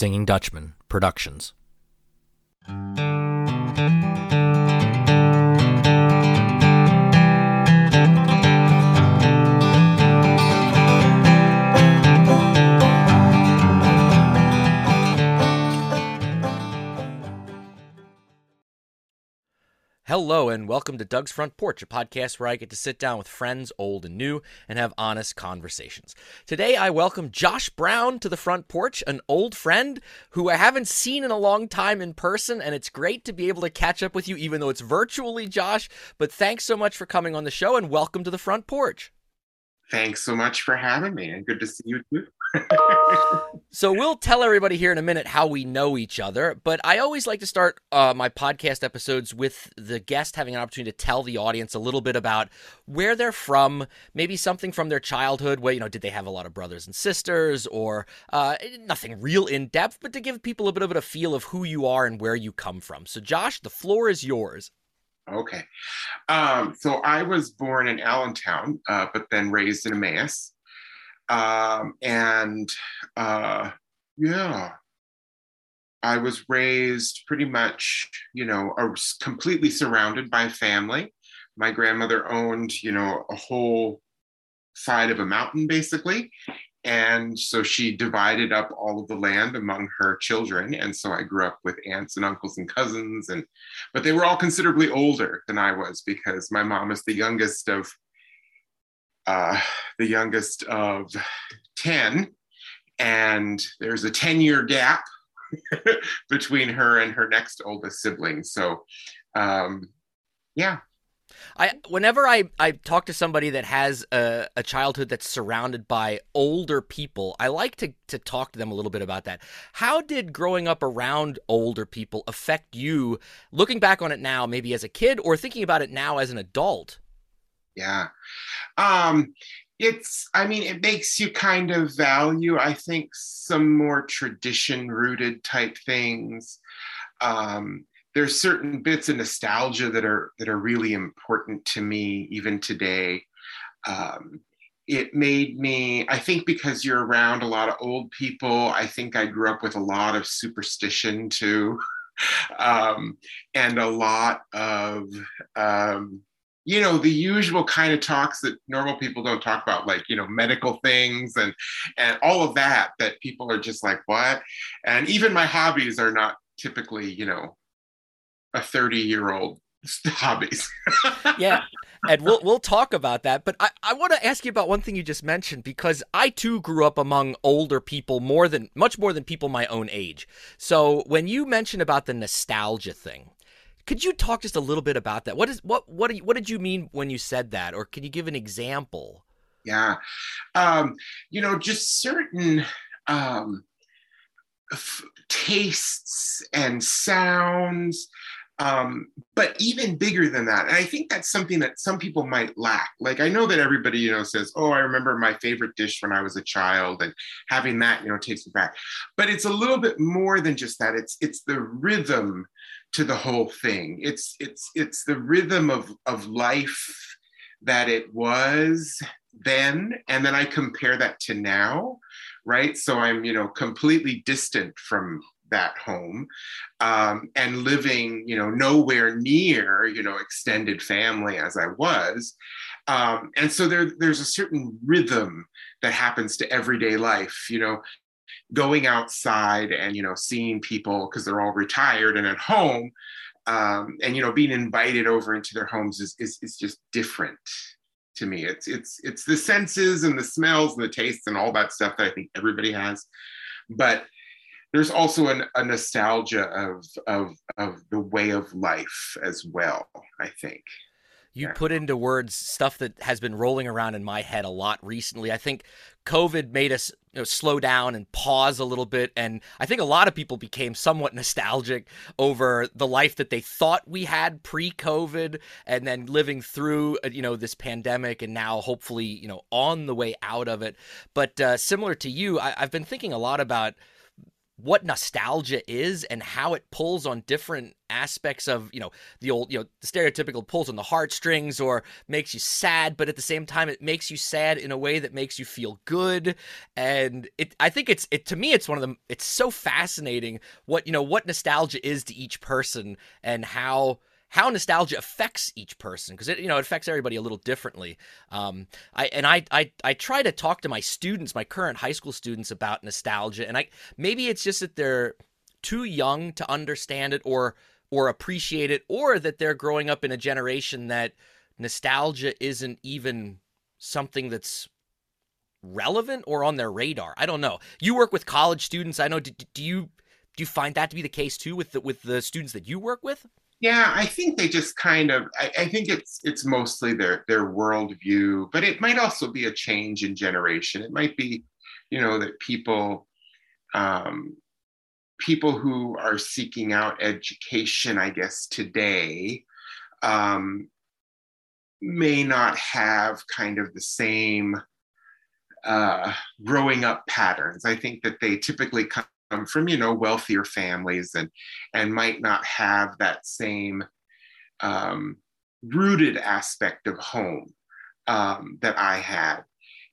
Singing Dutchman Productions. Hello, and welcome to Doug's Front Porch, a podcast where I get to sit down with friends, old and new, and have honest conversations. Today, I welcome Josh Brown to the front porch, an old friend who I haven't seen in a long time in person, and it's great to be able to catch up with you, even though it's virtually, Josh. But thanks so much for coming on the show, and welcome to the front porch. Thanks so much for having me, and good to see you too. so we'll tell everybody here in a minute how we know each other, but I always like to start uh, my podcast episodes with the guest having an opportunity to tell the audience a little bit about where they're from, maybe something from their childhood. Where you know, did they have a lot of brothers and sisters, or uh, nothing real in depth, but to give people a bit of a feel of who you are and where you come from. So, Josh, the floor is yours. Okay. Um, so I was born in Allentown, uh, but then raised in Emmaus. Um, and uh, yeah, I was raised pretty much, you know, completely surrounded by family. My grandmother owned, you know, a whole side of a mountain basically. And so she divided up all of the land among her children. And so I grew up with aunts and uncles and cousins. And but they were all considerably older than I was because my mom is the youngest of uh, the youngest of 10, and there's a 10 year gap between her and her next oldest sibling. So, um, yeah. I whenever I, I talk to somebody that has a, a childhood that's surrounded by older people, I like to, to talk to them a little bit about that. How did growing up around older people affect you, looking back on it now, maybe as a kid, or thinking about it now as an adult? Yeah. Um, it's, I mean, it makes you kind of value, I think, some more tradition rooted type things. Um, there's certain bits of nostalgia that are that are really important to me even today. Um, it made me i think because you're around a lot of old people i think i grew up with a lot of superstition too um, and a lot of um, you know the usual kind of talks that normal people don't talk about like you know medical things and and all of that that people are just like what? And even my hobbies are not typically you know a 30 year old hobbies. Yeah. And we'll we'll talk about that but i, I want to ask you about one thing you just mentioned because i too grew up among older people more than much more than people my own age. So when you mention about the nostalgia thing could you talk just a little bit about that? What is what what you, what did you mean when you said that, or can you give an example? Yeah, um, you know, just certain um, f- tastes and sounds. Um, but even bigger than that, and I think that's something that some people might lack. Like I know that everybody, you know, says, "Oh, I remember my favorite dish when I was a child," and having that, you know, takes me back. But it's a little bit more than just that. It's it's the rhythm to the whole thing. It's it's it's the rhythm of of life that it was then and then I compare that to now, right? So I'm, you know, completely distant from that home um, and living, you know, nowhere near, you know, extended family as I was. Um, and so there, there's a certain rhythm that happens to everyday life. You know, going outside and you know seeing people because they're all retired and at home um, and you know being invited over into their homes is, is is just different to me. It's it's it's the senses and the smells and the tastes and all that stuff that i think everybody has. But there's also an, a nostalgia of of of the way of life as well i think you put into words stuff that has been rolling around in my head a lot recently. I think COVID made us you know, slow down and pause a little bit. And I think a lot of people became somewhat nostalgic over the life that they thought we had pre COVID and then living through, uh, you know, this pandemic and now hopefully, you know, on the way out of it. But uh, similar to you, I- I've been thinking a lot about what nostalgia is and how it pulls on different aspects of you know the old you know the stereotypical pulls on the heartstrings or makes you sad but at the same time it makes you sad in a way that makes you feel good. And it i think it's it to me it's one of them it's so fascinating what you know what nostalgia is to each person and how how nostalgia affects each person because it you know it affects everybody a little differently. Um, I and I, I I try to talk to my students, my current high school students, about nostalgia, and I maybe it's just that they're too young to understand it or or appreciate it, or that they're growing up in a generation that nostalgia isn't even something that's relevant or on their radar. I don't know. You work with college students. I know. Do, do you do you find that to be the case too with the, with the students that you work with? Yeah, I think they just kind of. I, I, think it's it's mostly their their worldview, but it might also be a change in generation. It might be, you know, that people, um, people who are seeking out education, I guess today, um, may not have kind of the same uh, growing up patterns. I think that they typically come um, from you know wealthier families and and might not have that same um, rooted aspect of home um, that I had.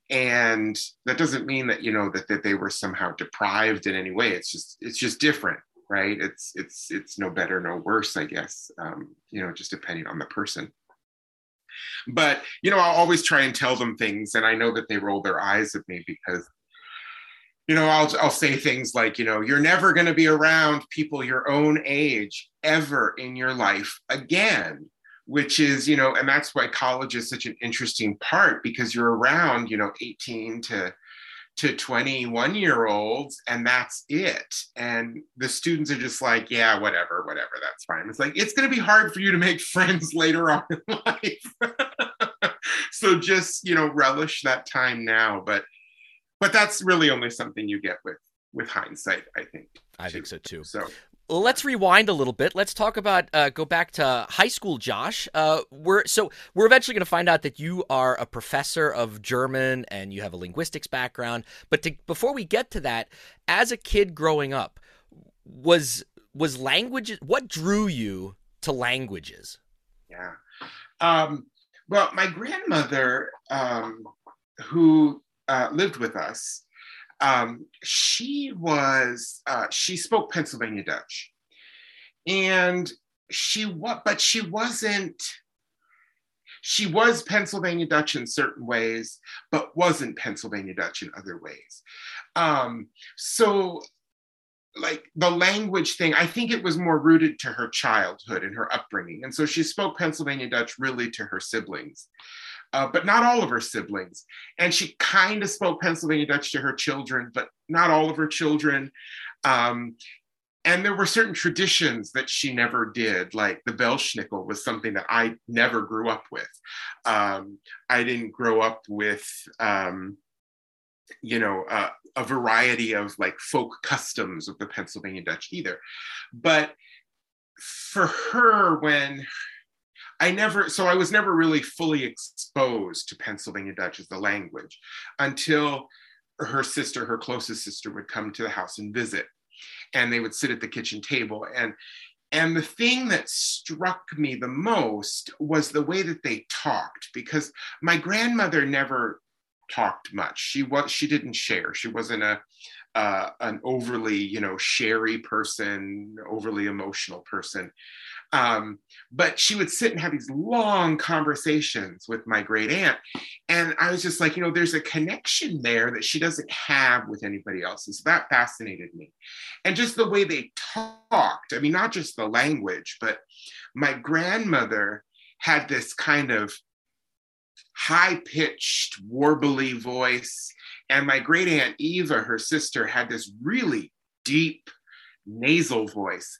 And that doesn't mean that you know that, that they were somehow deprived in any way. It's just it's just different, right? It's it's it's no better, no worse, I guess. Um, you know, just depending on the person. But you know, I'll always try and tell them things, and I know that they roll their eyes at me because you know, I'll, I'll say things like, you know, you're never going to be around people your own age ever in your life again, which is, you know, and that's why college is such an interesting part because you're around, you know, 18 to to 21 year olds and that's it. And the students are just like yeah whatever whatever that's fine. It's like it's going to be hard for you to make friends later on in life. So just you know relish that time now but but that's really only something you get with with hindsight i think i think so too so well, let's rewind a little bit. Let's talk about uh, go back to high school, Josh. Uh, we're so we're eventually going to find out that you are a professor of German and you have a linguistics background. But to, before we get to that, as a kid growing up, was was language what drew you to languages? Yeah. Um, well, my grandmother, um, who uh, lived with us, um, she was uh, she spoke Pennsylvania Dutch, and she what, but she wasn't. She was Pennsylvania Dutch in certain ways, but wasn't Pennsylvania Dutch in other ways. Um, so like the language thing, I think it was more rooted to her childhood and her upbringing. And so she spoke Pennsylvania Dutch really to her siblings uh, but not all of her siblings. And she kind of spoke Pennsylvania Dutch to her children, but not all of her children. Um, and there were certain traditions that she never did, like the Belsnickel was something that I never grew up with. Um, I didn't grow up with, um, you know, uh, a variety of like folk customs of the Pennsylvania Dutch either. But for her, when I never, so I was never really fully exposed to Pennsylvania Dutch as the language until her sister, her closest sister, would come to the house and visit. And they would sit at the kitchen table. And and the thing that struck me the most was the way that they talked, because my grandmother never talked much. She was she didn't share. She wasn't a uh, an overly you know sherry person, overly emotional person. Um, but she would sit and have these long conversations with my great aunt. And I was just like, you know, there's a connection there that she doesn't have with anybody else. And so that fascinated me. And just the way they talked, I mean, not just the language, but my grandmother had this kind of high pitched, warbly voice. And my great aunt Eva, her sister, had this really deep nasal voice.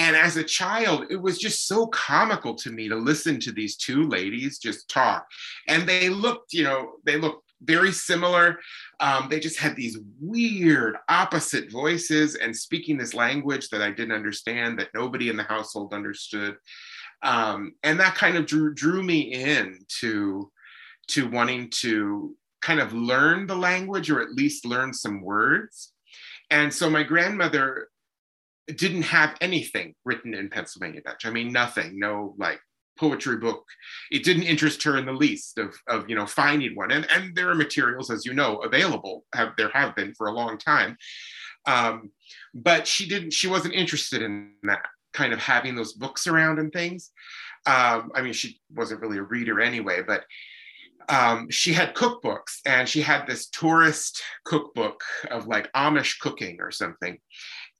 And as a child, it was just so comical to me to listen to these two ladies just talk. And they looked, you know, they looked very similar. Um, they just had these weird opposite voices and speaking this language that I didn't understand, that nobody in the household understood. Um, and that kind of drew, drew me in to, to wanting to kind of learn the language or at least learn some words. And so my grandmother didn't have anything written in Pennsylvania Dutch. I mean, nothing, no like poetry book. It didn't interest her in the least of, of you know finding one. And and there are materials, as you know, available. Have there have been for a long time. Um, but she didn't. She wasn't interested in that kind of having those books around and things. Um, I mean, she wasn't really a reader anyway, but um, she had cookbooks and she had this tourist cookbook of like Amish cooking or something.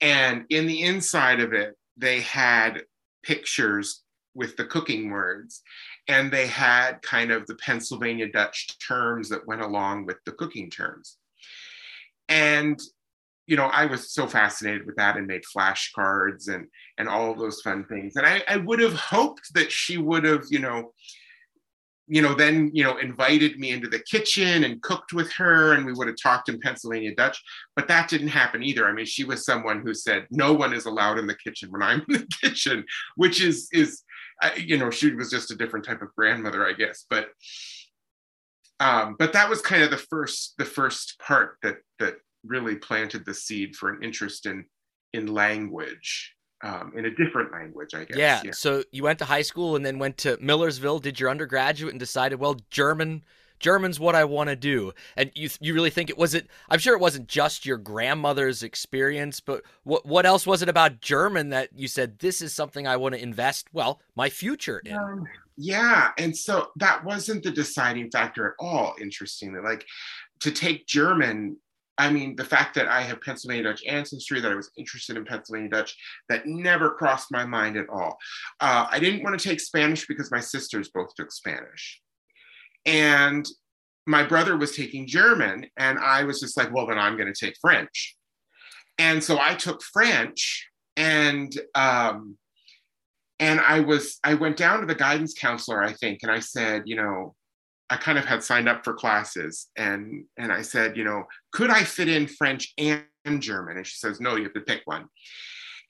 And in the inside of it, they had pictures with the cooking words and they had kind of the Pennsylvania Dutch terms that went along with the cooking terms. And you know, I was so fascinated with that and made flashcards and and all those fun things. And I, I would have hoped that she would have, you know, you know, then, you know, invited me into the kitchen and cooked with her and we would have talked in Pennsylvania Dutch, but that didn't happen either. I mean, she was someone who said, no one is allowed in the kitchen when I'm in the kitchen, which is, is, you know, she was just a different type of grandmother, I guess. But, um, but that was kind of the first, the first part that, that really planted the seed for an interest in, in language um, in a different language, I guess. Yeah. yeah. So you went to high school and then went to Millersville, did your undergraduate, and decided, well, German. German's what I want to do, and you you really think it was it? I'm sure it wasn't just your grandmother's experience, but what what else was it about German that you said this is something I want to invest well my future in? Um, yeah, and so that wasn't the deciding factor at all. Interestingly, like to take German I mean, the fact that I have Pennsylvania Dutch ancestry, that I was interested in Pennsylvania Dutch, that never crossed my mind at all. Uh, I didn't want to take Spanish because my sisters both took Spanish. And my brother was taking German, and I was just like, well, then I'm going to take French. And so I took French, and um, and I was I went down to the guidance counselor, I think, and I said, you know, I kind of had signed up for classes and and I said, you know, could I fit in French and German? And she says, no, you have to pick one.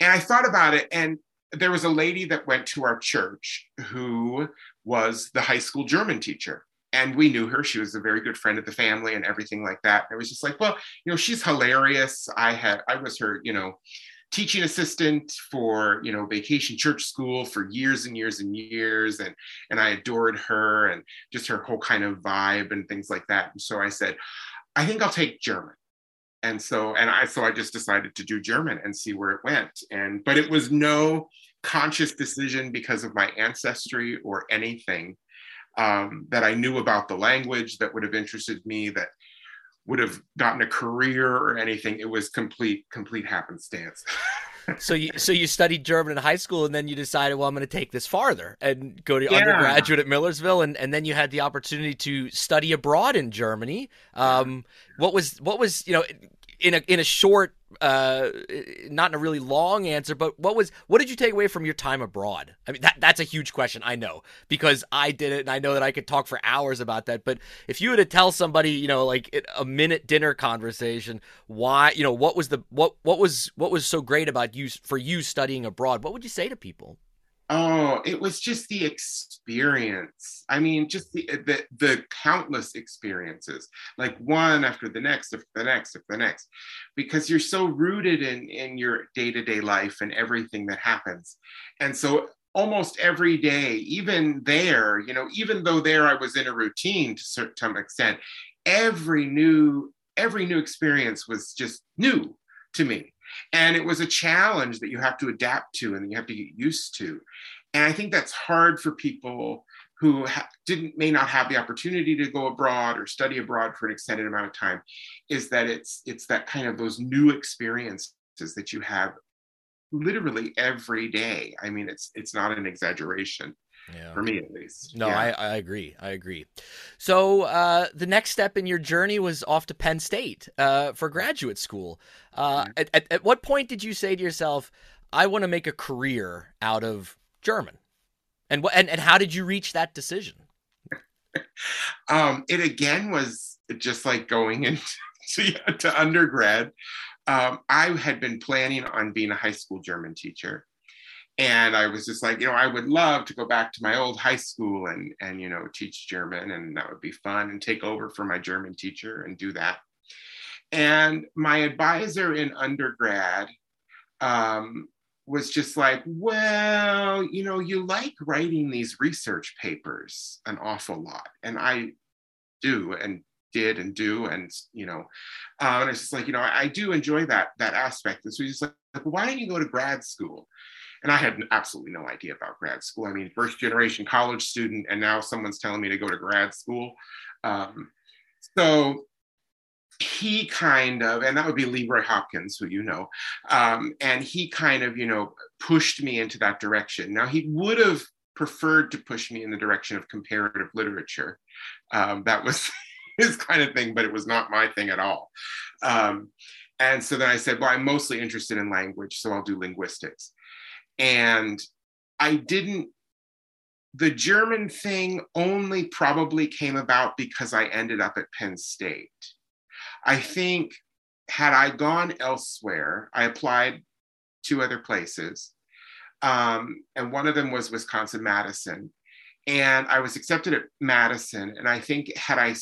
And I thought about it and there was a lady that went to our church who was the high school German teacher. And we knew her. She was a very good friend of the family and everything like that. And it was just like, well, you know, she's hilarious. I had, I was her, you know, teaching assistant for you know vacation church school for years and years and years and and i adored her and just her whole kind of vibe and things like that. And so i said i think i'll take german. And so and i so i just decided to do german and see where it went. And but it was no conscious decision because of my ancestry or anything um, that i knew about the language that would have interested me that would have gotten a career or anything. It was complete complete happenstance. so you so you studied German in high school and then you decided, well, I'm going to take this farther and go to yeah. undergraduate at Millersville, and, and then you had the opportunity to study abroad in Germany. Um, what was what was you know in a in a short uh not in a really long answer but what was what did you take away from your time abroad? I mean that that's a huge question i know because i did it and i know that i could talk for hours about that but if you were to tell somebody you know like a minute dinner conversation why you know what was the what what was what was so great about you for you studying abroad? What would you say to people Oh, it was just the experience. I mean, just the, eh, the the countless experiences, like one after the next, after the next, after the next, because you're so rooted in in your day to day life and everything that happens, and so almost every day, even there, you know, even though there I was in a routine to some extent, every new every new experience was just new to me and it was a challenge that you have to adapt to and you have to get used to. And I think that's hard for people who ha- didn't may not have the opportunity to go abroad or study abroad for an extended amount of time is that it's it's that kind of those new experiences that you have literally every day. I mean it's it's not an exaggeration yeah. for me at least. No, yeah. I, I agree. I agree. So uh, the next step in your journey was off to Penn State uh, for graduate school. Uh, yeah. at, at, at what point did you say to yourself, I want to make a career out of German? And, what, and, and how did you reach that decision? um, it again was just like going into to undergrad. Um, I had been planning on being a high school German teacher and I was just like, you know, I would love to go back to my old high school and and you know teach German, and that would be fun, and take over for my German teacher and do that. And my advisor in undergrad um, was just like, well, you know, you like writing these research papers an awful lot. And I do and did and do. And, you know, uh, and it's just like, you know, I, I, do enjoy that, that aspect. And so he's like, why don't you go to grad school? And I had absolutely no idea about grad school. I mean, first generation college student, and now someone's telling me to go to grad school. Um, so he kind of, and that would be Leroy Hopkins, who you know, um, and he kind of, you know, pushed me into that direction. Now, he would have preferred to push me in the direction of comparative literature. Um, that was his kind of thing, but it was not my thing at all. Um, and so then I said, well, I'm mostly interested in language, so I'll do linguistics. And I didn't the German thing only probably came about because I ended up at Penn State. I think had I gone elsewhere, I applied two other places, um, and one of them was Wisconsin Madison. And I was accepted at Madison. And I think had I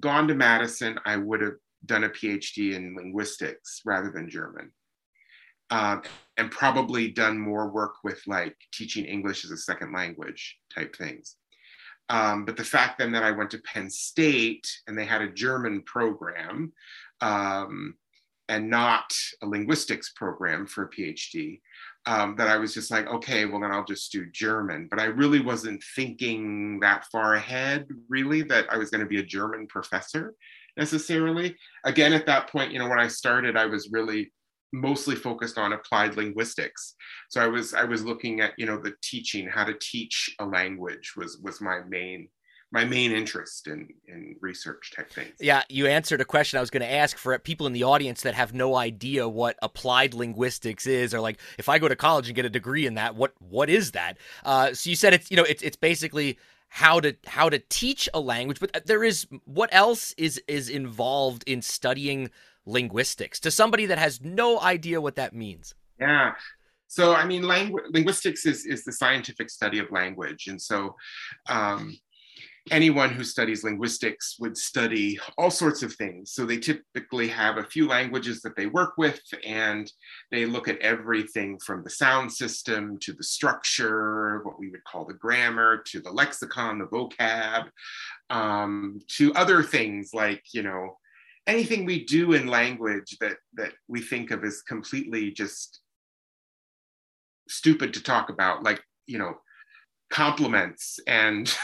gone to Madison, I would have done a PhD in linguistics rather than German. Um, and probably done more work with like teaching English as a second language type things. Um, but the fact then that I went to Penn State and they had a German program um, and not a linguistics program for a PhD, um, that I was just like, okay, well, then I'll just do German. But I really wasn't thinking that far ahead, really, that I was going to be a German professor necessarily. Again, at that point, you know, when I started, I was really mostly focused on applied linguistics so i was i was looking at you know the teaching how to teach a language was was my main my main interest in in research type things. Yeah, you answered a question I was going to ask for people in the audience that have no idea what applied linguistics is, or like if I go to college and get a degree in that, what what is that? Uh, so you said it's you know it's it's basically how to how to teach a language, but there is what else is is involved in studying linguistics to somebody that has no idea what that means? Yeah. So, I mean, langu- linguistics is, is the scientific study of language. And so, um, anyone who studies linguistics would study all sorts of things. So, they typically have a few languages that they work with, and they look at everything from the sound system to the structure, what we would call the grammar, to the lexicon, the vocab, um, to other things like, you know, anything we do in language that that we think of as completely just stupid to talk about like you know compliments and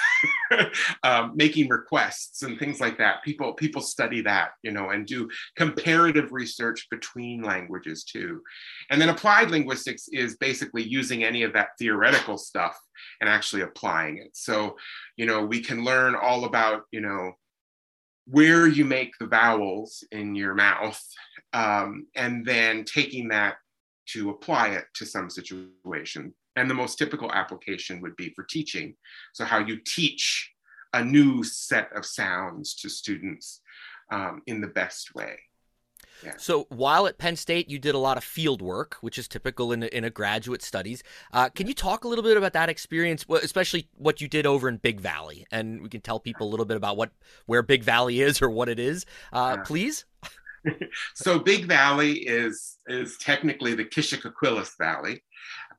um, making requests and things like that. People people study that you know and do comparative research between languages too. And then applied linguistics is basically using any of that theoretical stuff and actually applying it. So you know we can learn all about you know where you make the vowels in your mouth, um, and then taking that to apply it to some situation. And the most typical application would be for teaching. So, how you teach a new set of sounds to students um, in the best way. So while at Penn State, you did a lot of field work, which is typical in a, in a graduate studies. Uh, can you talk a little bit about that experience, especially what you did over in Big Valley, and we can tell people a little bit about what where Big Valley is or what it is, uh, please. so Big Valley is is technically the Kishacoquillas Valley,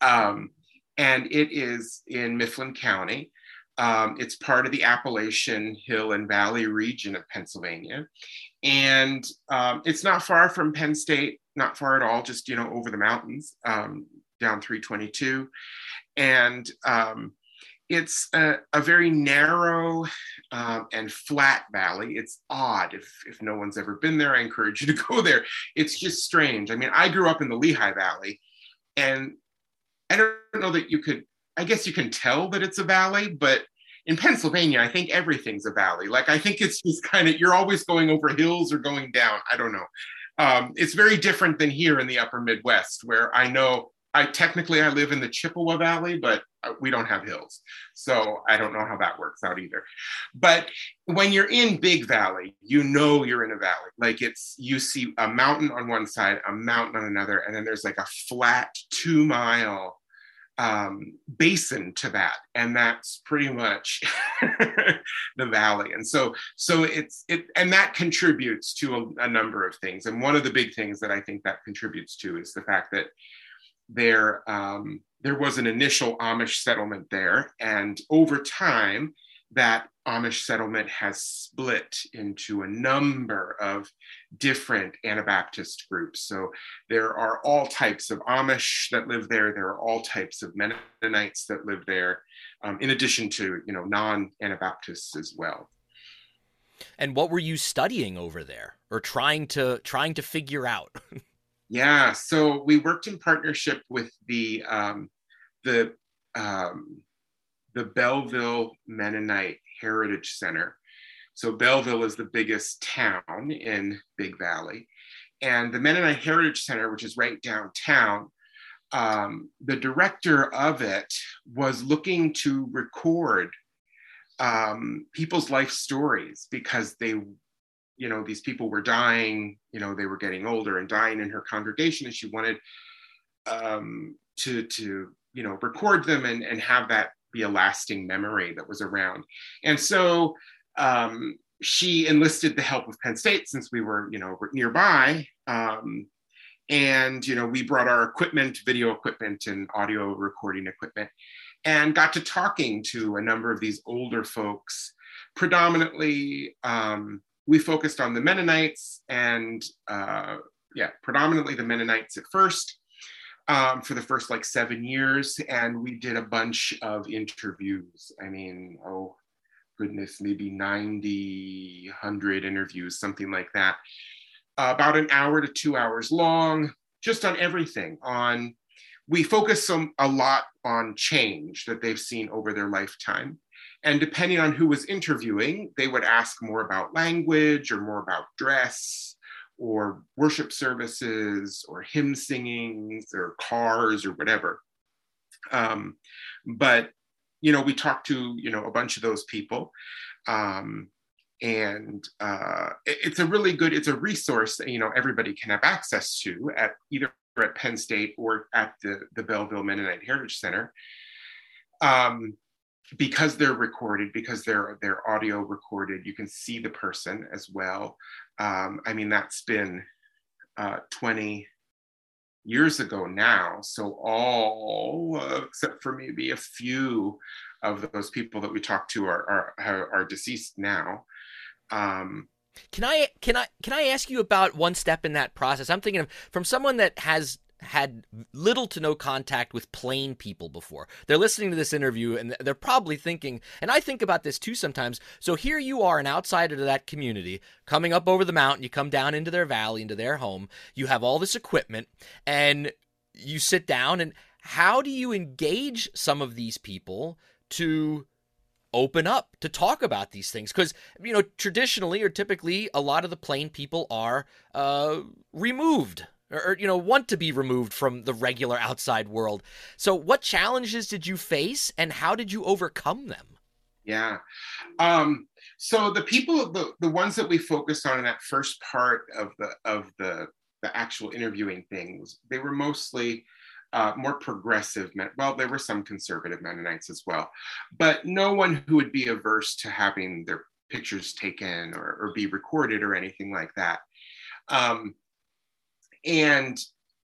um, and it is in Mifflin County. Um, it's part of the Appalachian Hill and Valley region of Pennsylvania. And um, it's not far from Penn State, not far at all, just, you know, over the mountains um, down 322. And um, it's a, a, very narrow um, and flat valley. It's odd. If, if no one's ever been there, I encourage you to go there. It's just strange. I mean, I grew up in the Lehigh Valley, and I don't know that you could I guess you can tell that it's a valley, but in Pennsylvania, I think everything's a valley. Like I think it's just kind of you're always going over hills or going down. I don't know. Um, it's very different than here in the Upper Midwest, where I know I technically I live in the Chippewa Valley, but uh, we don't have hills, so I don't know how that works out either. But when you're in Big Valley, you know you're in a valley. Like it's you see a mountain on one side, a mountain on another, and then there's like a flat two mile um, basin to that, and that's pretty much the valley. And so, so it's it, and that contributes to a, a, number of things. And one of the big things that I think that contributes to is the fact that there um, there was an initial Amish settlement there, and over time, that Amish settlement has split into a number of different Anabaptist groups. So there are all types of Amish that live there. There are all types of Mennonites that live there, um, in addition to you know non-Anabaptists as well. And what were you studying over there, or trying to trying to figure out? yeah, so we worked in partnership with the um, the um, the Belleville Mennonite Heritage Center. So Belleville is the biggest town in Big Valley. And the Mennonite Heritage Center, which is right downtown, um, the director of it was looking to record um, people's life stories because they, you know, these people were dying, you know, they were getting older and dying in her congregation, and she wanted um, to, to, you know, record them and, and have that be a lasting memory that was around. And so um, she enlisted the help of Penn State since we were, you know, nearby. Um, and you know, we brought our equipment, video equipment, and audio recording equipment, and got to talking to a number of these older folks. Predominantly, um, we focused on the Mennonites, and uh, yeah, predominantly the Mennonites at first um, for the first like seven years, and we did a bunch of interviews. I mean, oh goodness, maybe 90, 100 interviews, something like that. Uh, about an hour to two hours long, just on everything. On we focus some, a lot on change that they've seen over their lifetime. And depending on who was interviewing, they would ask more about language or more about dress or worship services or hymn singings or cars or whatever. Um, but you know, we talked to you know a bunch of those people, um, and uh, it, it's a really good. It's a resource that you know everybody can have access to at either at Penn State or at the the Belleville Mennonite Heritage Center. Um, because they're recorded, because they're they're audio recorded, you can see the person as well. Um, I mean, that's been uh, 20 years ago now. So all, uh, except for maybe a few of those people that we talked to are are, are deceased now. Um, can I can I can I ask you about one step in that process? I'm thinking of from someone that has had little to no contact with plain people before. They're listening to this interview and they're probably thinking, and I think about this too sometimes. So here you are, an outsider to that community, coming up over the mountain, you come down into their valley, into their home, you have all this equipment, and you sit down, and how do you engage some of these people to open up to talk about these things because you know traditionally or typically a lot of the plain people are uh, removed or, or, you know want to be removed from the regular outside world. So what challenges did you face and how did you overcome them? Yeah. Um so the people the, the ones that we focused on in that first part of the of the the actual interviewing things they were mostly uh, more progressive men. Well there were some conservative mennonites as well but no one who would be averse to having their pictures taken or, or be recorded or anything like that. Um, and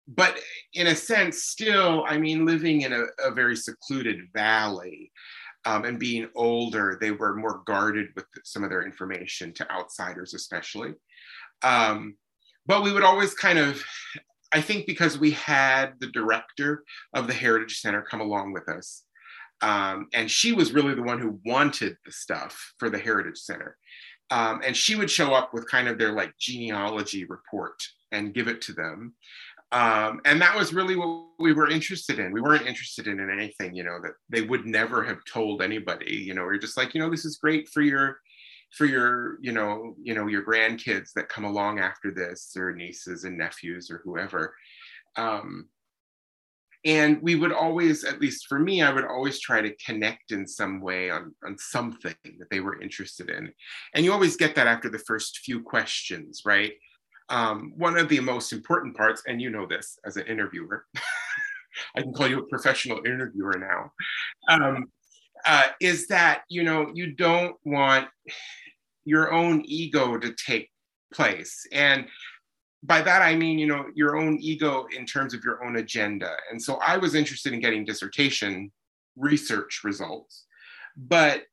but in a sense still i mean living in a, a very secluded valley um, and being older they were more guarded with some of their information to outsiders especially. Um, but we would always kind of i think because we had the director of the heritage center come along with us um, and she was really the one who wanted the stuff for the heritage center. Um, and she would show up with kind of their like genealogy report and give it to them. Um, and that was really what we were interested in. We weren't interested in, in anything, you know, that they would never have told anybody. You know, we are just like, you know, this is great for your for your you know you know your grandkids that come along after this or nieces and nephews or whoever um, and we would always at least for me i would always try to connect in some way on, on something that they were interested in and you always get that after the first few questions right um, one of the most important parts, and you know this as an interviewer, I can call you a professional interviewer now. Um, uh, is that you know you don't want your own ego to take place and by that i mean you know your own ego in terms of your own agenda and so i was interested in getting dissertation research results but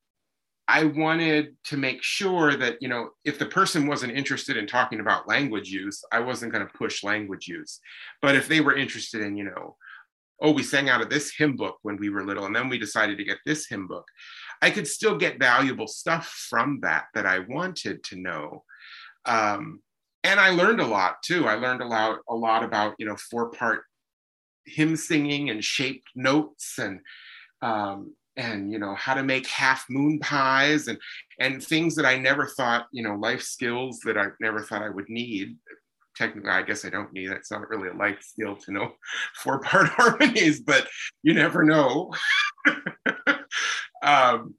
i wanted to make sure that you know if the person wasn't interested in talking about language use i wasn't going to push language use but if they were interested in you know oh we sang out of this hymn book when we were little and then we decided to get this hymn book i could still get valuable stuff from that that i wanted to know um, and I learned a lot too. I learned a lot, a lot about you know four part hymn singing and shaped notes and um, and you know how to make half moon pies and and things that I never thought you know life skills that I never thought I would need. Technically, I guess I don't need. It's not really a life skill to know four part harmonies, but you never know. um,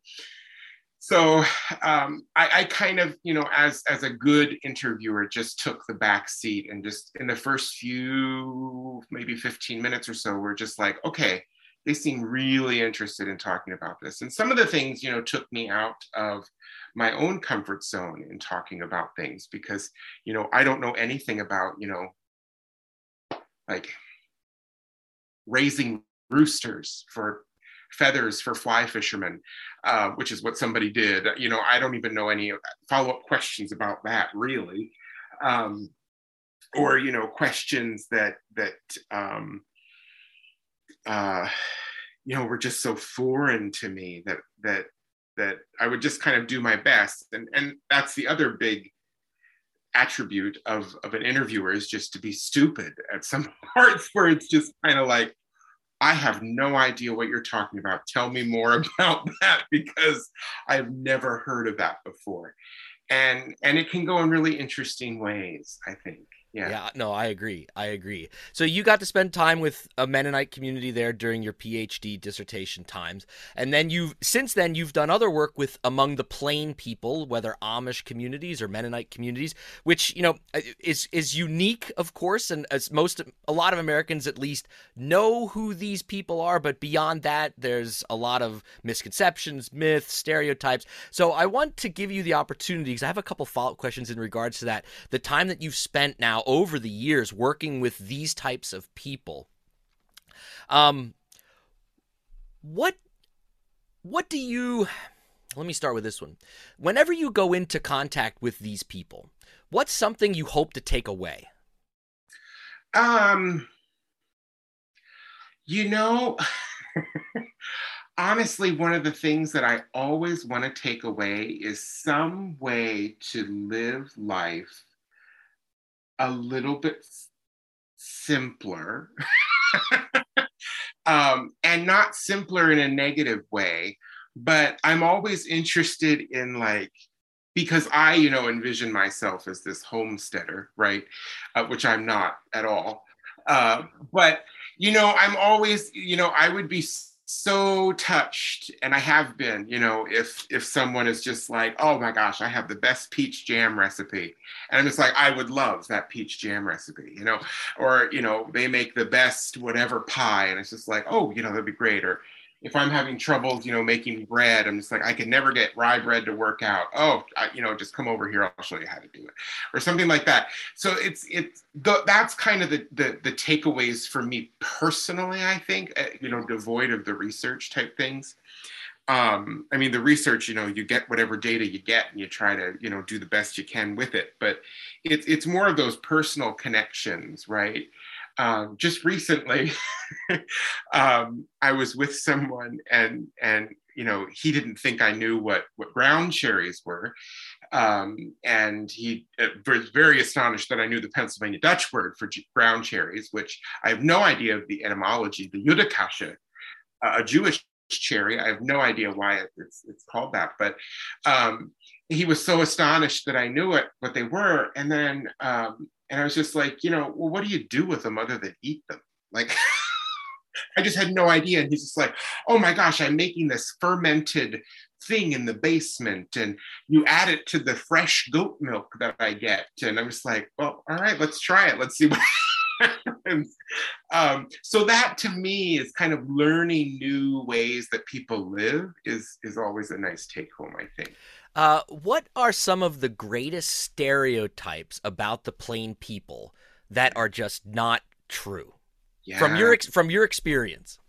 so um, I, I, kind of you know as as a good interviewer just took the back seat and just in the first few maybe 15 minutes or so we're just like okay they seem really interested in talking about this and some of the things you know took me out of my own comfort zone in talking about things because you know i don't know anything about you know like raising roosters for feathers for fly fishermen, uh, which is what somebody did. You know, I don't even know any follow up questions about that really, um, or you know, questions that that um, uh, you know were just so foreign to me that that that I would just kind of do my best, and and that's the other big attribute of of an interviewer is just to be stupid at some parts where it's just kind of like I have no idea what you're talking about. Tell me more about that because I've never heard of that before. And and it can go in really interesting ways, I think. Yeah. Yeah, no, I agree. I agree. So you got to spend time with a Mennonite community there during your PhD dissertation times. And then you've since then you've done other work with among the plain people, whether Amish communities or Mennonite communities, which, you know, uh, is is unique, of course, and as most a lot of Americans at least know who these people are, but beyond that there's a lot of misconceptions, myths, stereotypes. So I want to give you the opportunity because I have a couple follow-up questions in regards to that. The time that you've spent over the years working with these types of people. Um, what what do you let me start with this one. Whenever you go into contact with these people, what's something you hope to take away? Um you know honestly one of the things that I always want to take away is some way to live life a little bit simpler. Um, and not simpler in a negative way but i'm always interested in like because i you know envision myself as this homesteader right? Uh, which i'm not at all. Uh, but you know i'm always you know i would be so touched and i have been you know if if someone is just like oh my gosh i have the best peach jam recipe and i'm just like i would love that peach jam recipe you know or you know they make the best whatever pie and it's just like oh you know that'd be great or if I'm having troubles, you know, making bread, I'm just like, I can never get rye bread to work out. Oh, I, you know, just come over here. I'll show you how to do it, or something like that. So it's it's the, that's kind of the, the the takeaways for me personally. I think, uh, you know, devoid of the research type things. Um, I mean, the research, you know, you get whatever data you get, and you try to, you know, do the best you can with it. But it's it's more of those personal connections, right? Um, just recently um, i was with someone and and you know he didn't think i knew what what ground cherries were. Um, and he uh, was very astonished that i knew the pennsylvania dutch word for ground cherries which i have no idea of the etymology the judakasha uh, a jewish cherry. I have no idea why it's it's called that. But um, he was so astonished that i knew it what they were. And then um, and I was just like, you know, well, what do you do with them other than eat them? Like, I just had no idea. And he's just like, oh my gosh, I'm making this fermented thing in the basement and you add it to the fresh goat milk that I get. And I was like, well, all right, let's try it. Let's see what um, so that to me is kind of learning new ways that people live is is always a nice take home i think uh, what are some of the greatest stereotypes about the plain people that are just not true yeah. from your from your experience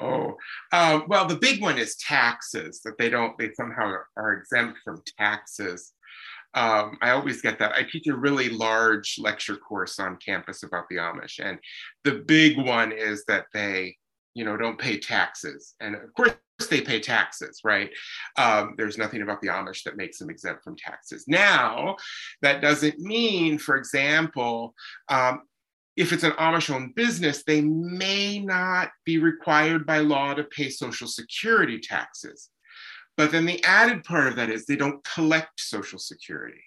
Oh, uh, well, the big one is taxes, that they don't, they somehow are exempt from taxes. Um, I always get that. I teach a really large lecture course on campus about the Amish, and the big one is that they, you know, don't pay taxes. And of course, they pay taxes, right? Um, there's nothing about the Amish that makes them exempt from taxes. Now, that doesn't mean, for example, um, if it's an Amish owned business, they may not be required by law to pay Social Security taxes. But then the added part of that is they don't collect Social Security.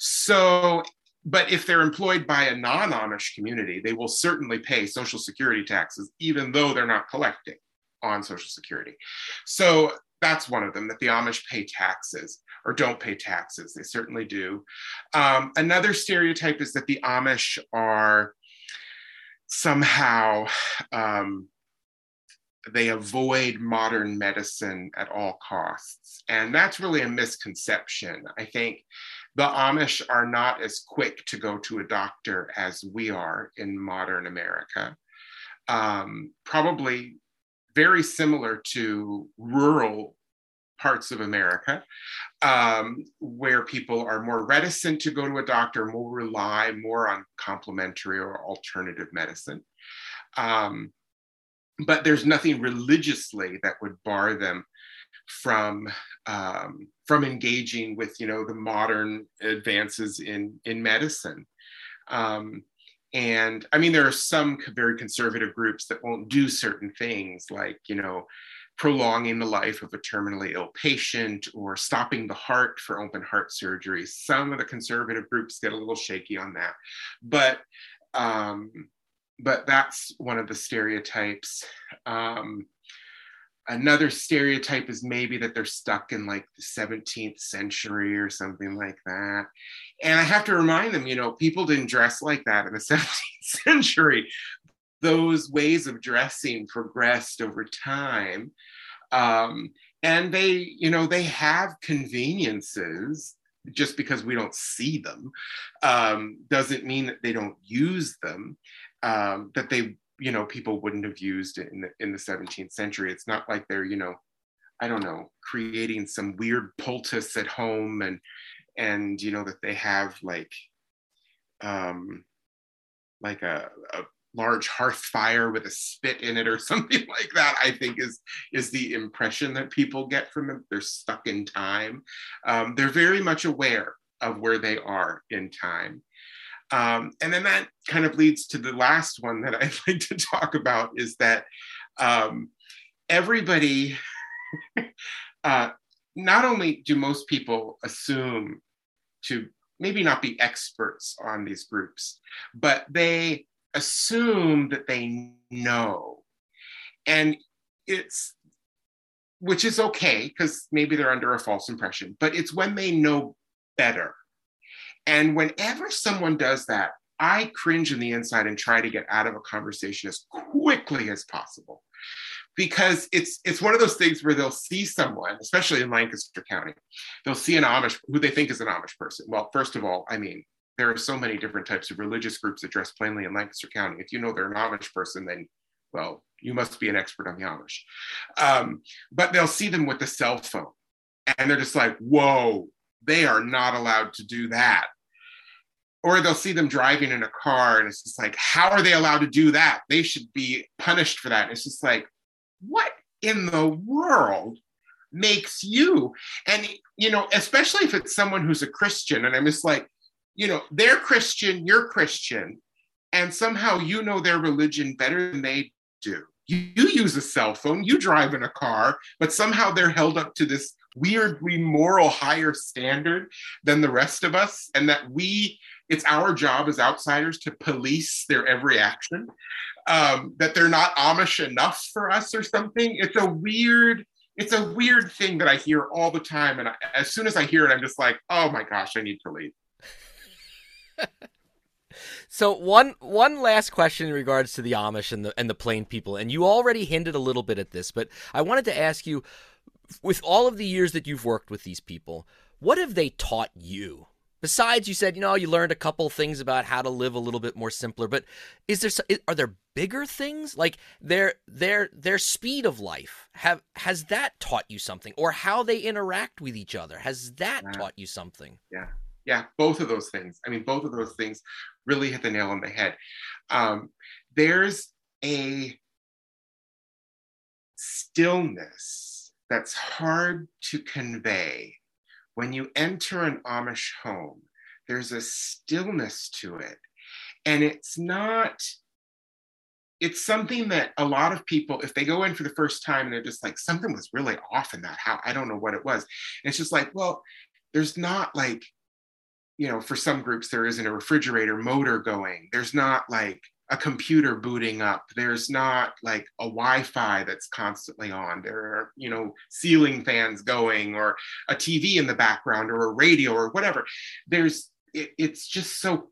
So, but if they're employed by a non Amish community, they will certainly pay Social Security taxes, even though they're not collecting on Social Security. So that's one of them that the Amish pay taxes or don't pay taxes. They certainly do. Um, another stereotype is that the Amish are somehow um, they avoid modern medicine at all costs. And that's really a misconception. I think the Amish are not as quick to go to a doctor as we are in modern America. Um, probably very similar to rural parts of America, um, where people are more reticent to go to a doctor, more rely more on complementary or alternative medicine. Um, but there's nothing religiously that would bar them from um, from engaging with you know the modern advances in in medicine. Um, and I mean, there are some very conservative groups that won't do certain things, like you know, prolonging the life of a terminally ill patient or stopping the heart for open heart surgery. Some of the conservative groups get a little shaky on that, but um, but that's one of the stereotypes. Um, another stereotype is maybe that they're stuck in like the 17th century or something like that. And I have to remind them, you know, people didn't dress like that in the 17th century those ways of dressing progressed over time. Um, and they, you know, they have conveniences just because we don't see them um, doesn't mean that they don't use them, um, that they, you know, people wouldn't have used it in the, in the 17th century. It's not like they're, you know, I don't know, creating some weird poultice at home and, and, you know, that they have like, um, like a, a large hearth fire with a spit in it or something like that i think is is the impression that people get from them. They're stuck in time. Um, they're very much aware of where they are in time um, and then that kind of leads to the last one that i'd like to talk about is that um, everybody uh, not only do most people assume to maybe not be experts on these groups but they assume that they know. And it's, which is okay because maybe they're under a false impression, but it's when they know better. And whenever someone does that, I cringe in the inside and try to get out of a conversation as quickly as possible because it's it's one of those things where they'll see someone, especially in Lancaster County, they'll see an Amish who they think is an Amish person. Well, first of all, I mean, there are so many different types of religious groups that dress plainly in Lancaster County. If you know they're an Amish person, then well, you must be an expert on the Amish. Um, but they'll see them with the cell phone, and they're just like, "Whoa, they are not allowed to do that." Or they'll see them driving in a car, and it's just like, "How are they allowed to do that? They should be punished for that." It's just like, what in the world makes you? And you know, especially if it's someone who's a Christian, and I'm just like you know, they're Christian, you're Christian, and somehow you know their religion better than they do. You, you use a cell phone, you drive in a car, but somehow they're held up to this weirdly moral higher standard than the rest of us, and that we, it's our job as outsiders to police their every action. Um, that they're not Amish enough for us or something. It's a weird, it's a weird thing that I hear all the time. And I, as soon as I hear it, I'm just like, oh my gosh, I need to leave. So one one last question in regards to the Amish and the and the plain people, and you already hinted a little bit at this, but I wanted to ask you, with all of the years that you've worked with these people, what have they taught you? Besides, you said you know you learned a couple things about how to live a little bit more simpler, but is there are there bigger things like their their their speed of life have has that taught you something, or how they interact with each other has that yeah. taught you something? Yeah, yeah, both of those things. I mean, both of those things really hit the nail on the head. Um, there's a stillness that's hard to convey when you enter an Amish home. There's a stillness to it. And it's not, it's something that a lot of people, if they go in for the first time and they're just like, something was really off in that house, I don't know what it was. And it's just like, well, there's not like you know, for some groups, there isn't a refrigerator motor going. There's not like a computer booting up. There's not like a Wi-Fi that's constantly on. There are, you know, ceiling fans going or a TV in the background or a radio or whatever. There's it, it's just so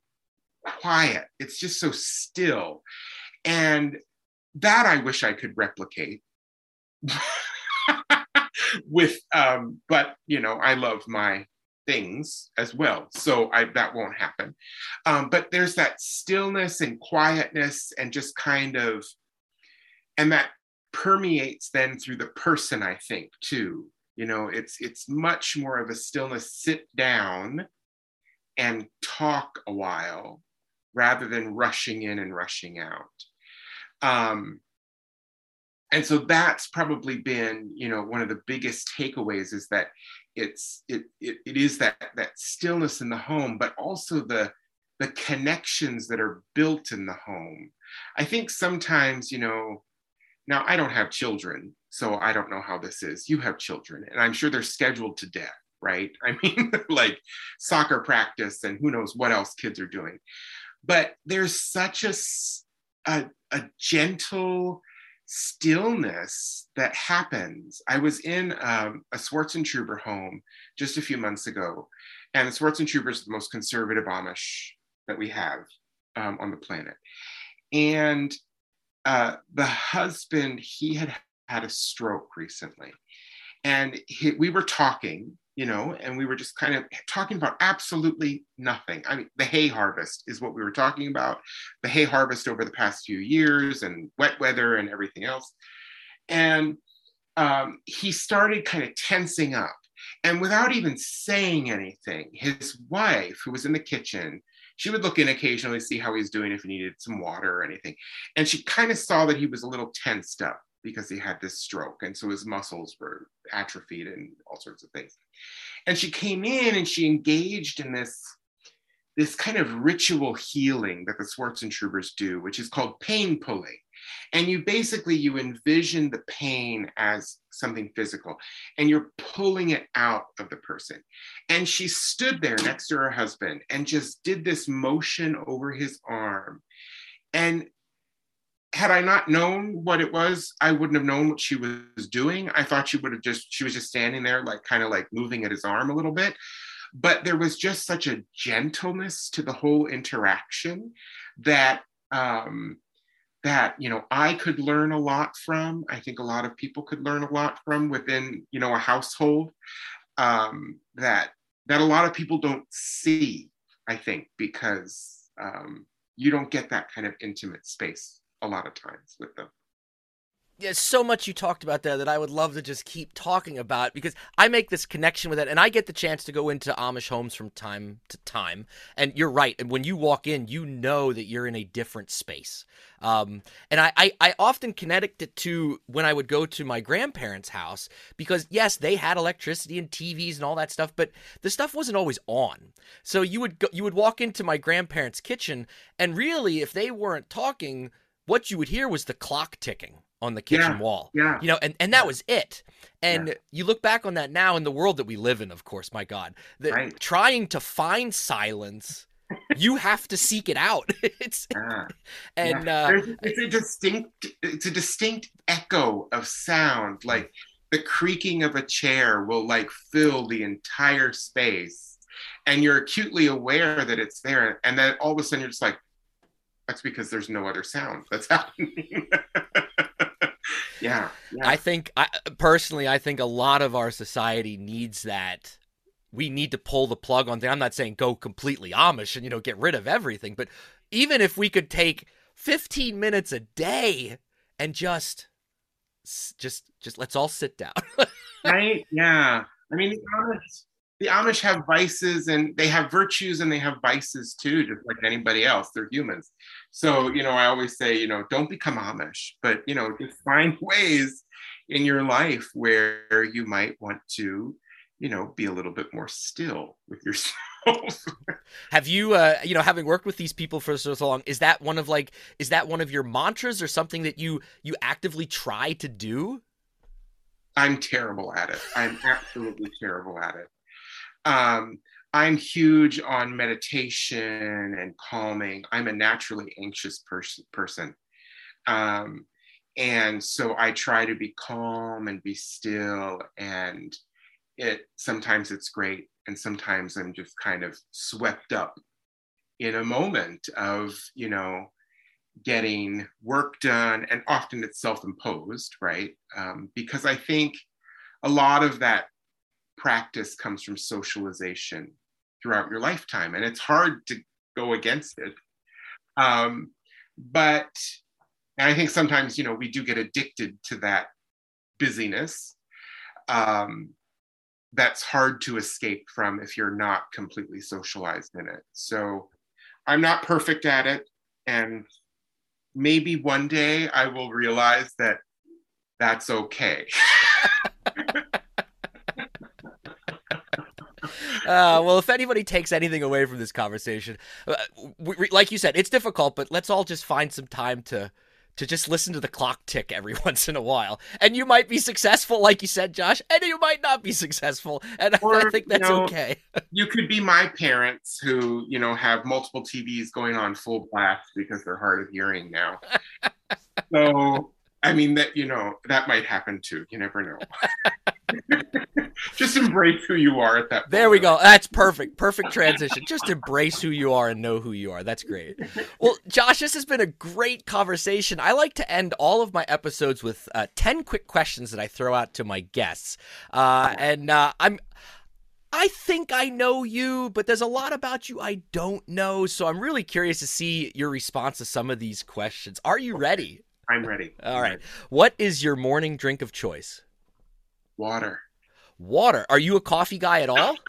quiet. It's just so still. And that I wish I could replicate. with um but you know i love my things as well. So I, that won't happen. Um, but there's that stillness and quietness and just kind of, and that permeates then through the person, I think, too. You know, it's it's much more of a stillness, sit down and talk a while rather than rushing in and rushing out. Um, and so that's probably been you know one of the biggest takeaways is that it's it, it it is that that stillness in the home but also the the connections that are built in the home. I think sometimes you know now i don't have children so i don't know how this is. You have children and i'm sure they're scheduled to death right? I mean like soccer practice and who knows what else kids are doing. But there's such a a, a gentle stillness that happens. I was in um, a Swartzentruber home just a few months ago, and the Swartzentruber is the most conservative Amish that we have um, on the planet. And uh, the husband, he had had a stroke recently, and he, we were talking you know, and we were just kind of talking about absolutely nothing. I mean, the hay harvest is what we were talking about, the hay harvest over the past few years and wet weather and everything else. And um, he started kind of tensing up. And without even saying anything, his wife, who was in the kitchen, she would look in occasionally, see how he was doing, if he needed some water or anything. And she kind of saw that he was a little tensed up because he had this stroke. And so his muscles were atrophied and all sorts of things. And she came in and she engaged in this, this kind of ritual healing that the Swartzentrubers do, which is called pain pulling. And you basically you envision the pain as something physical and you're pulling it out of the person. And she stood there next to her husband and just did this motion over his arm. And had I not known what it was, I wouldn't have known what she was doing. I thought she would have just, she was just standing there, like kind of like moving at his arm a little bit. But there was just such a gentleness to the whole interaction that, um, that you know I could learn a lot from. I think a lot of people could learn a lot from within you know a household um, that that a lot of people don't see. I think because um, you don't get that kind of intimate space a lot of times with them. There's so much you talked about there that I would love to just keep talking about because I make this connection with it and I get the chance to go into Amish homes from time to time. And you're right. And when you walk in, you know that you're in a different space. Um, and I, I, I often connect it to when I would go to my grandparents' house because, yes, they had electricity and TVs and all that stuff, but the stuff wasn't always on. So you would go, you would walk into my grandparents' kitchen, and really, if they weren't talking, what you would hear was the clock ticking on the kitchen yeah, wall. Yeah. You know, and, and that was it. And yeah. you look back on that now in the world that we live in, of course, my God, that right. trying to find silence, you have to seek it out. it's yeah. and uh, it's a distinct it's a distinct echo of sound. Like the creaking of a chair will like fill the entire space and you're acutely aware that it's there and then all of a sudden you're just like that's because there's no other sound that's happening yeah, yeah, I think I personally I think a lot of our society needs that we need to pull the plug on things. I'm not saying go completely Amish and you know get rid of everything, but even if we could take 15 minutes a day and just just just let's all sit down. right? Yeah. I mean, the Amish, the Amish have vices and they have virtues and they have vices too, just like anybody else. They're humans. So, you know, I always say, you know, don't become Amish, but, you know, just find ways in your life where you might want to, you know, be a little bit more still with yourself. have you uh you know having worked with these people for so long is that one of like is that one of your mantras or something that you you actively try to do i'm terrible at it i'm absolutely terrible at it um i'm huge on meditation and calming. I'm a naturally anxious person person. Um and so i try to be calm and be still and it sometimes it's great and sometimes i'm just kind of swept up in a moment of you know getting work done and often it's self-imposed right? Um, because i think a lot of that practice comes from socialization throughout your lifetime and it's hard to go against it um, but i think sometimes you know we do get addicted to that busyness um, that's hard to escape from if you're not completely socialized in it. So I'm not perfect at it. And maybe one day I will realize that that's okay. Uh, well, if anybody takes anything away from this conversation, uh, we, like you said, it's difficult, but let's all just find some time to to just listen to the clock tick every once in a while. And you might be successful, like you said, Josh, and you might not be successful. And or, I think that's you know, okay. you could be my parents who, you know, have multiple TVs going on full blast because they're hard of hearing now. so, I mean, that, you know, that might happen too. You never know. just embrace who you are at that point. There we go. That's perfect. Perfect transition. Just embrace who you are and know who you are. That's great. Well, Josh, this has been a great conversation. I like to end all of my episodes with uh, 10 quick questions that I throw out to my guests. Uh, and uh, I'm. I think I know you, but there's a lot about you I don't know. So I'm really curious to see your response to some of these questions. Are you ready? I'm ready. All right. What is your morning drink of choice? Water water. Are you a coffee guy at all?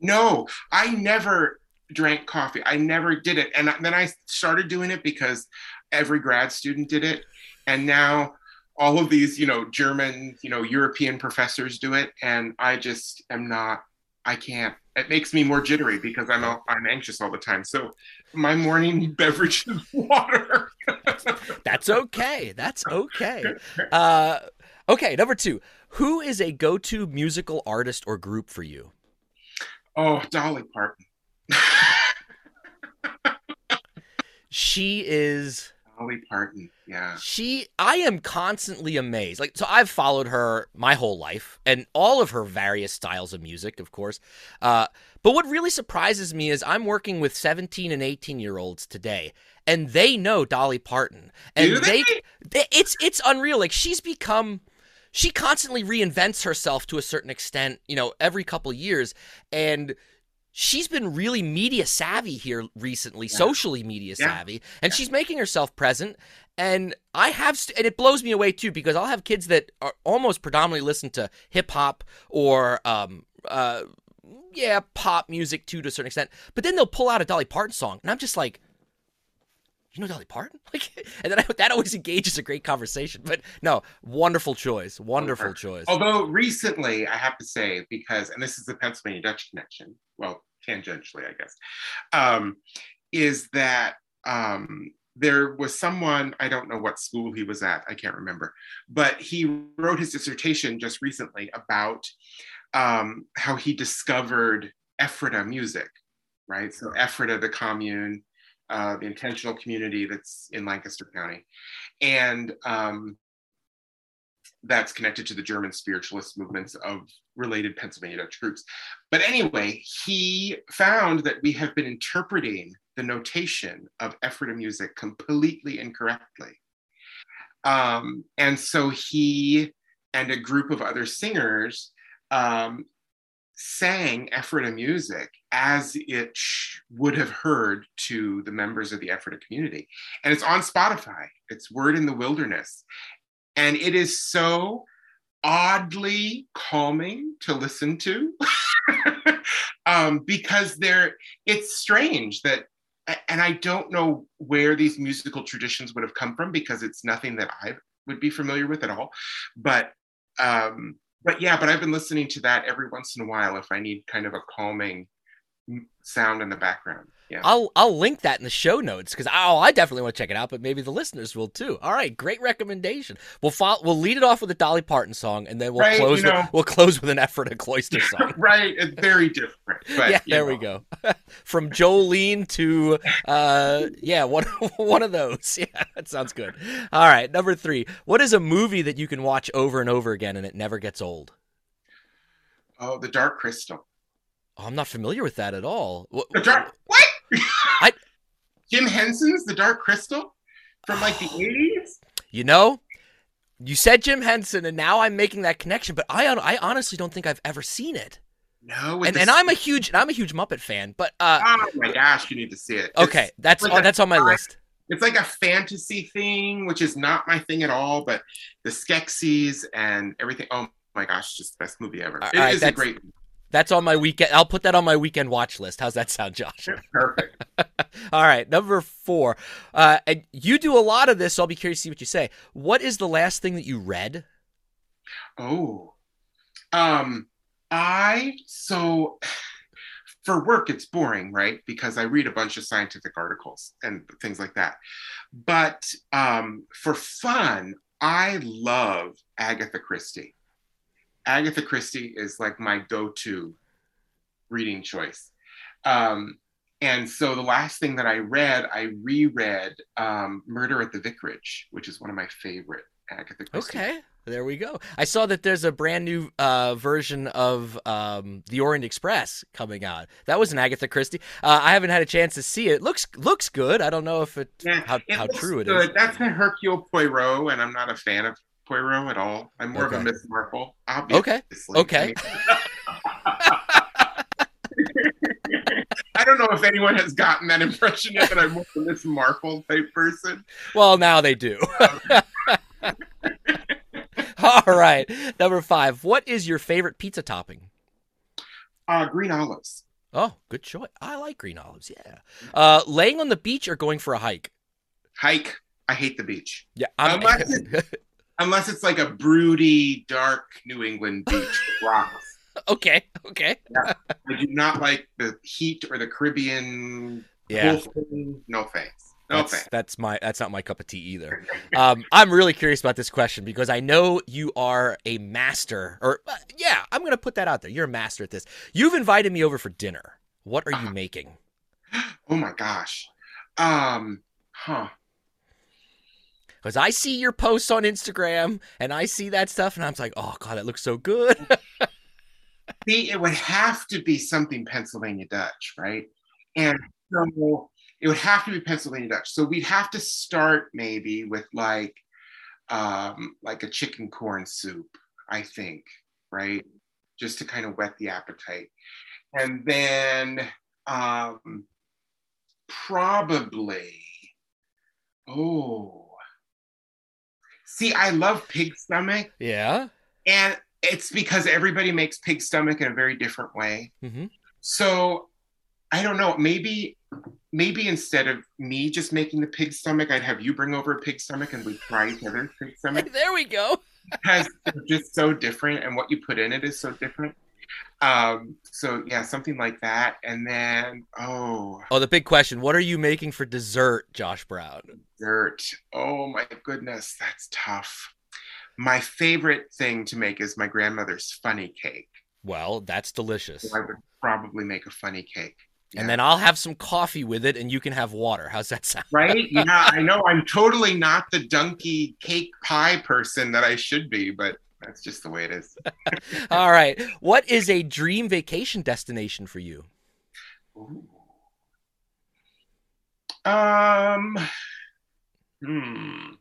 No, I never drank coffee. I never did it. And then I started doing it because every grad student did it. And now all of these, you know, German, you know, European professors do it. And I just am not, I can't. It makes me more jittery because I'm I'm anxious all the time. So my morning beverage is water. That's okay. That's okay. Uh, okay, number two. Who is a go-to musical artist or group for you? Oh, Dolly Parton. she is Dolly Parton. Yeah. She I am constantly amazed. Like so I've followed her my whole life and all of her various styles of music, of course. Uh, but what really surprises me is I'm working with 17 and 18 year olds today and they know Dolly Parton. And Do they? they it's it's unreal. Like she's become she constantly reinvents herself to a certain extent, you know, every couple years. And she's been really media savvy here recently, yeah. socially media yeah. savvy, and yeah. she's making herself present. And I have, st- and it blows me away too because I'll have kids that are almost predominantly listen to hip hop or, um, uh, yeah, pop music too to a certain extent. But then they'll pull out a Dolly Parton song, and I'm just like, you know Dolly Parton? Like, and then I, that always engages a great conversation. But no, wonderful choice, wonderful choice. Although recently, I have to say, because and this is the Pennsylvania Dutch connection. Well, tangentially, I guess, um, is that um, there was someone I don't know what school he was at. I can't remember, but he wrote his dissertation just recently about um, how he discovered Ephrata music, right? So Ephrata, the commune uh, the intentional community that's in Lancaster County. And um, that's connected to the German spiritualist movements of related Pennsylvania Dutch groups. But anyway, he found that we have been interpreting the notation of Ephrata music completely incorrectly. Um, and so he and a group of other singers um, sang Ephrata music as it sh- would have heard to the members of the Ephrata community. And it's on Spotify. It's Word in the Wilderness. And it is so oddly calming to listen to um, because there it's strange that and I don't know where these musical traditions would have come from because it's nothing that I would be familiar with at all. But um, but yeah, but I've been listening to that every once in a while if I need kind of a calming sound in the background. Yeah. I'll I'll link that in the show notes because oh I definitely want to check it out, but maybe the listeners will too. All right, great recommendation. We'll follow, we'll lead it off with a Dolly Parton song, and then we'll Right, close you know. with, we'll close with an Ephrata Cloister song. right, very different. But, yeah, there we go. From Jolene to uh yeah, one one of those. Yeah, that sounds good. All right, number 3. What is a movie that you can watch over and over again and it never gets old? Oh, the Dark Crystal. Oh, I'm not familiar with that at all. Wh- The Dark what? I- Jim Henson's The Dark Crystal from like the 80s? You know, you said Jim Henson, and now I'm making that connection. But I, I honestly don't think I've ever seen it. No, And, the- and I'm a huge, and I'm a huge Muppet fan. But uh, Oh my gosh, you need to see it. It's- okay, that's like oh, a that's on my list. It's like a fantasy thing, which is not my thing at all, but the Skeksis and everything. Oh my gosh, just the best movie ever. All It is right, a that's- great That's on my weekend. I'll put that on my weekend watch list. How's that sound, Josh? perfect. All right, number four. Uh, and you do a lot of this, so I'll be curious to see what you say. What is the last thing that you read? Oh. Um I so for work it's boring, right? Because I read a bunch of scientific articles and things like that. But um for fun, I love Agatha Christie. Agatha Christie is like my go-to reading choice. Um and so the last thing that I read, I reread um, Murder at the Vicarage, which is one of my favorite Agatha Christie. Okay, there we go. I saw that there's a brand new uh, version of um, the Orient Express coming out. That was an Agatha Christie. Uh, I haven't had a chance to see it. Looks looks good. I don't know if it Yeah, how, it how true it is. That's a Hercule Poirot, and I'm not a fan of Poirot at all. I'm more of a Miss Marple. Obviously. Okay, okay. I don't know if anyone has gotten that impression yet that I'm more of a Miss Marple type person. Well, now they do. All right, number five. What is your favorite pizza topping? Uh, green olives. Oh, good choice. I like green olives. Yeah. Uh, laying on the beach or going for a hike? Hike. I hate the beach. Yeah. I'm, Unless Unless it's like a broody, dark New England beach with rocks. okay. Okay. I do not like the heat or the Caribbean Yeah. thing. No thanks. No that's, thanks. that's my that's not my cup of tea either. Um, I'm really curious about this question because I know you are a master, or uh, yeah, I'm gonna put that out there. You're a master at this. You've invited me over for dinner. What are you making? Oh my gosh. Um, huh. Because I see your posts on Instagram and I see that stuff, and I'm like, oh god, it looks so good. See, it would have to be something Pennsylvania Dutch, right? And so it would have to be Pennsylvania Dutch. So we'd have to start maybe with like um like a chicken corn soup, I think, right? Just to kind of whet the appetite. And then um probably oh see I love pig stomach yeah. and it's because everybody makes pig stomach in a very different way. hmm So I don't know. Maybe, maybe instead of me just making the pig stomach, I'd have you bring over a pig stomach and we try each other's pig stomach There we go. because it's just so different, and what you put in it is so different. Um, so yeah, something like that, and then oh, Oh, the big question: What are you making for dessert, Josh Brown? dessert. Oh my goodness, that's tough. My favorite thing to make is my grandmother's funny cake. Well, that's delicious. So I would probably make a funny cake. And then I'll have some coffee with it and you can have water. How's that sound? Right? Yeah, I know I'm totally not the donkey cake pie person that I should be, but that's just the way it is. All right. What is a dream vacation destination for you? Ooh. Um, hmm.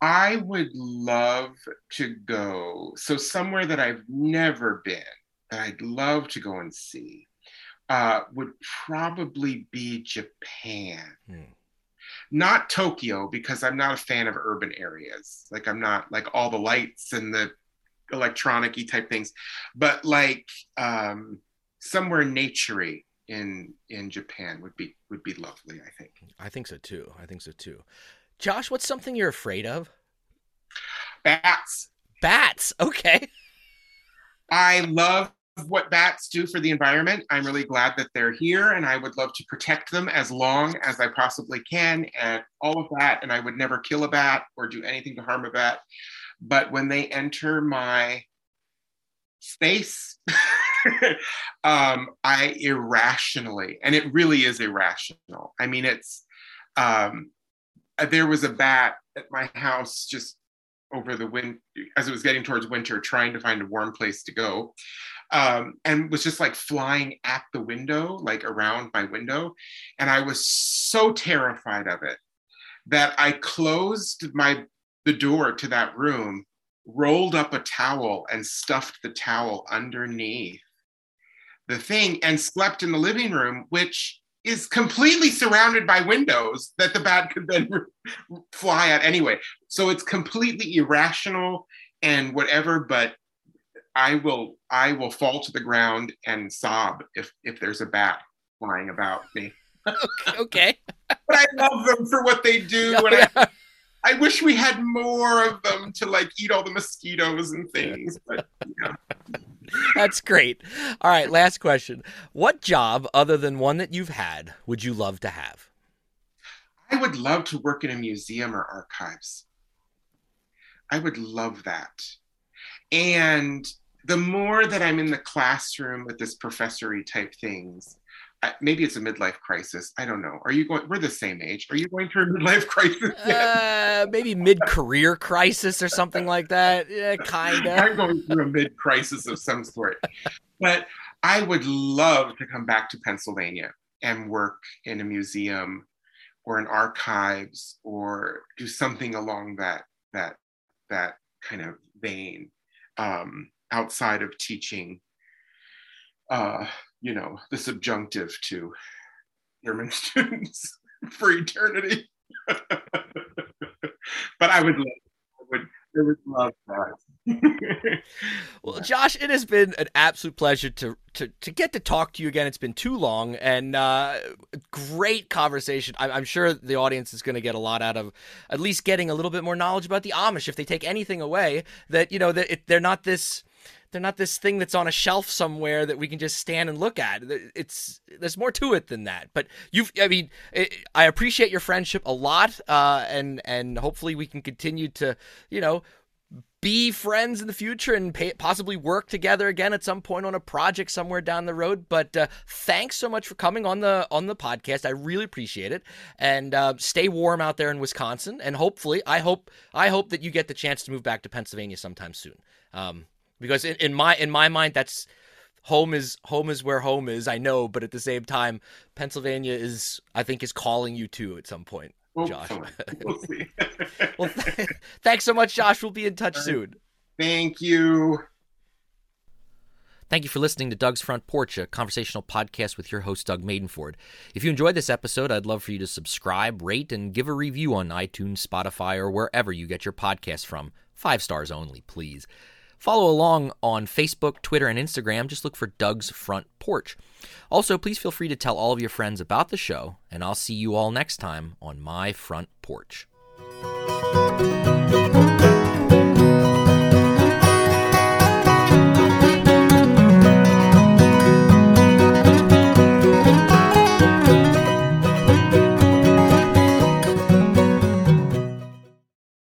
I would love to go. So, somewhere that I've never been, that I'd love to go and see, uh, would probably be Japan. Hmm. Not Tokyo, because I'm not a fan of urban areas. Like, I'm not like all the lights and the electronic type things, but like um, somewhere naturey in in Japan would be would be lovely. I think. I think so too. I think so too. Josh, what's something you're afraid of? Bats. Bats. Okay. I love what bats do for the environment. I'm really glad that they're here, and I would love to protect them as long as I possibly can, and all of that. And I would never kill a bat or do anything to harm a bat. But when they enter my space, um, I irrationally, and it really is irrational. I mean, it's um, there was a bat at my house just over the wind as it was getting towards winter, trying to find a warm place to go. Um, and was just like flying at the window, like around my window. And I was so terrified of it that I closed my the door to that room, rolled up a towel and stuffed the towel underneath the thing and slept in the living room, which is completely surrounded by windows that the bat could then fly at anyway. So it's completely irrational and whatever, but I will I will fall to the ground and sob if if there's a bat flying about me. okay. but I love them for what they do. and I, I wish we had more of them to like eat all the mosquitoes and things. But yeah. That's great. All right, last question. What job, other than one that you've had, would you love to have? I would love to work in a museum or archives. I would love that. And the more that I'm in the classroom with this professory type things, maybe it's a midlife crisis. I don't know. Are you going? We're the same age. Are you going through a midlife crisis? Uh, maybe mid-career crisis or something like that. Yeah, kind of. I'm going through a mid-crisis of some sort, but I would love to come back to Pennsylvania and work in a museum or in archives or do something along that that that kind of vein um, outside of teaching. Uh, you know, the subjunctive to German students for eternity. but I would love, I would, I would love that. well, Josh, it has been an absolute pleasure to, to, to get to talk to you again. It's been too long and uh, great conversation. I'm, I'm sure the audience is going to get a lot out of at least getting a little bit more knowledge about the Amish. If they take anything away, that you know that it, they're not this they're not this thing that's on a shelf somewhere that we can just stand and look at. It's there's more to it than that. But you've, I mean, it, I appreciate your friendship a lot, uh, and and hopefully we can continue to, you know, be friends in the future and pay, possibly work together again at some point on a project somewhere down the road. But uh, thanks so much for coming on the on the podcast. I really appreciate it. And uh, stay warm out there in Wisconsin. And hopefully, I hope I hope that you get the chance to move back to Pennsylvania sometime soon. Um, because in, in my in my mind that's home is home is where home is i know but at the same time pennsylvania is i think is calling you to at some point josh. we'll, well th- thanks so much josh. We'll be in touch soon. Thank you. Thank you for listening to Doug's Front Porch, a conversational podcast with your host, Doug Maidenford. If you enjoyed this episode, I'd love for you to subscribe, rate, and give a review on iTunes, Spotify, or wherever you get your podcasts from. Five stars only, please. Follow along on Facebook, Twitter, and Instagram. Just look for Doug's Front Porch. Also, please feel free to tell all of your friends about the show, and I'll see you all next time on My Front Porch.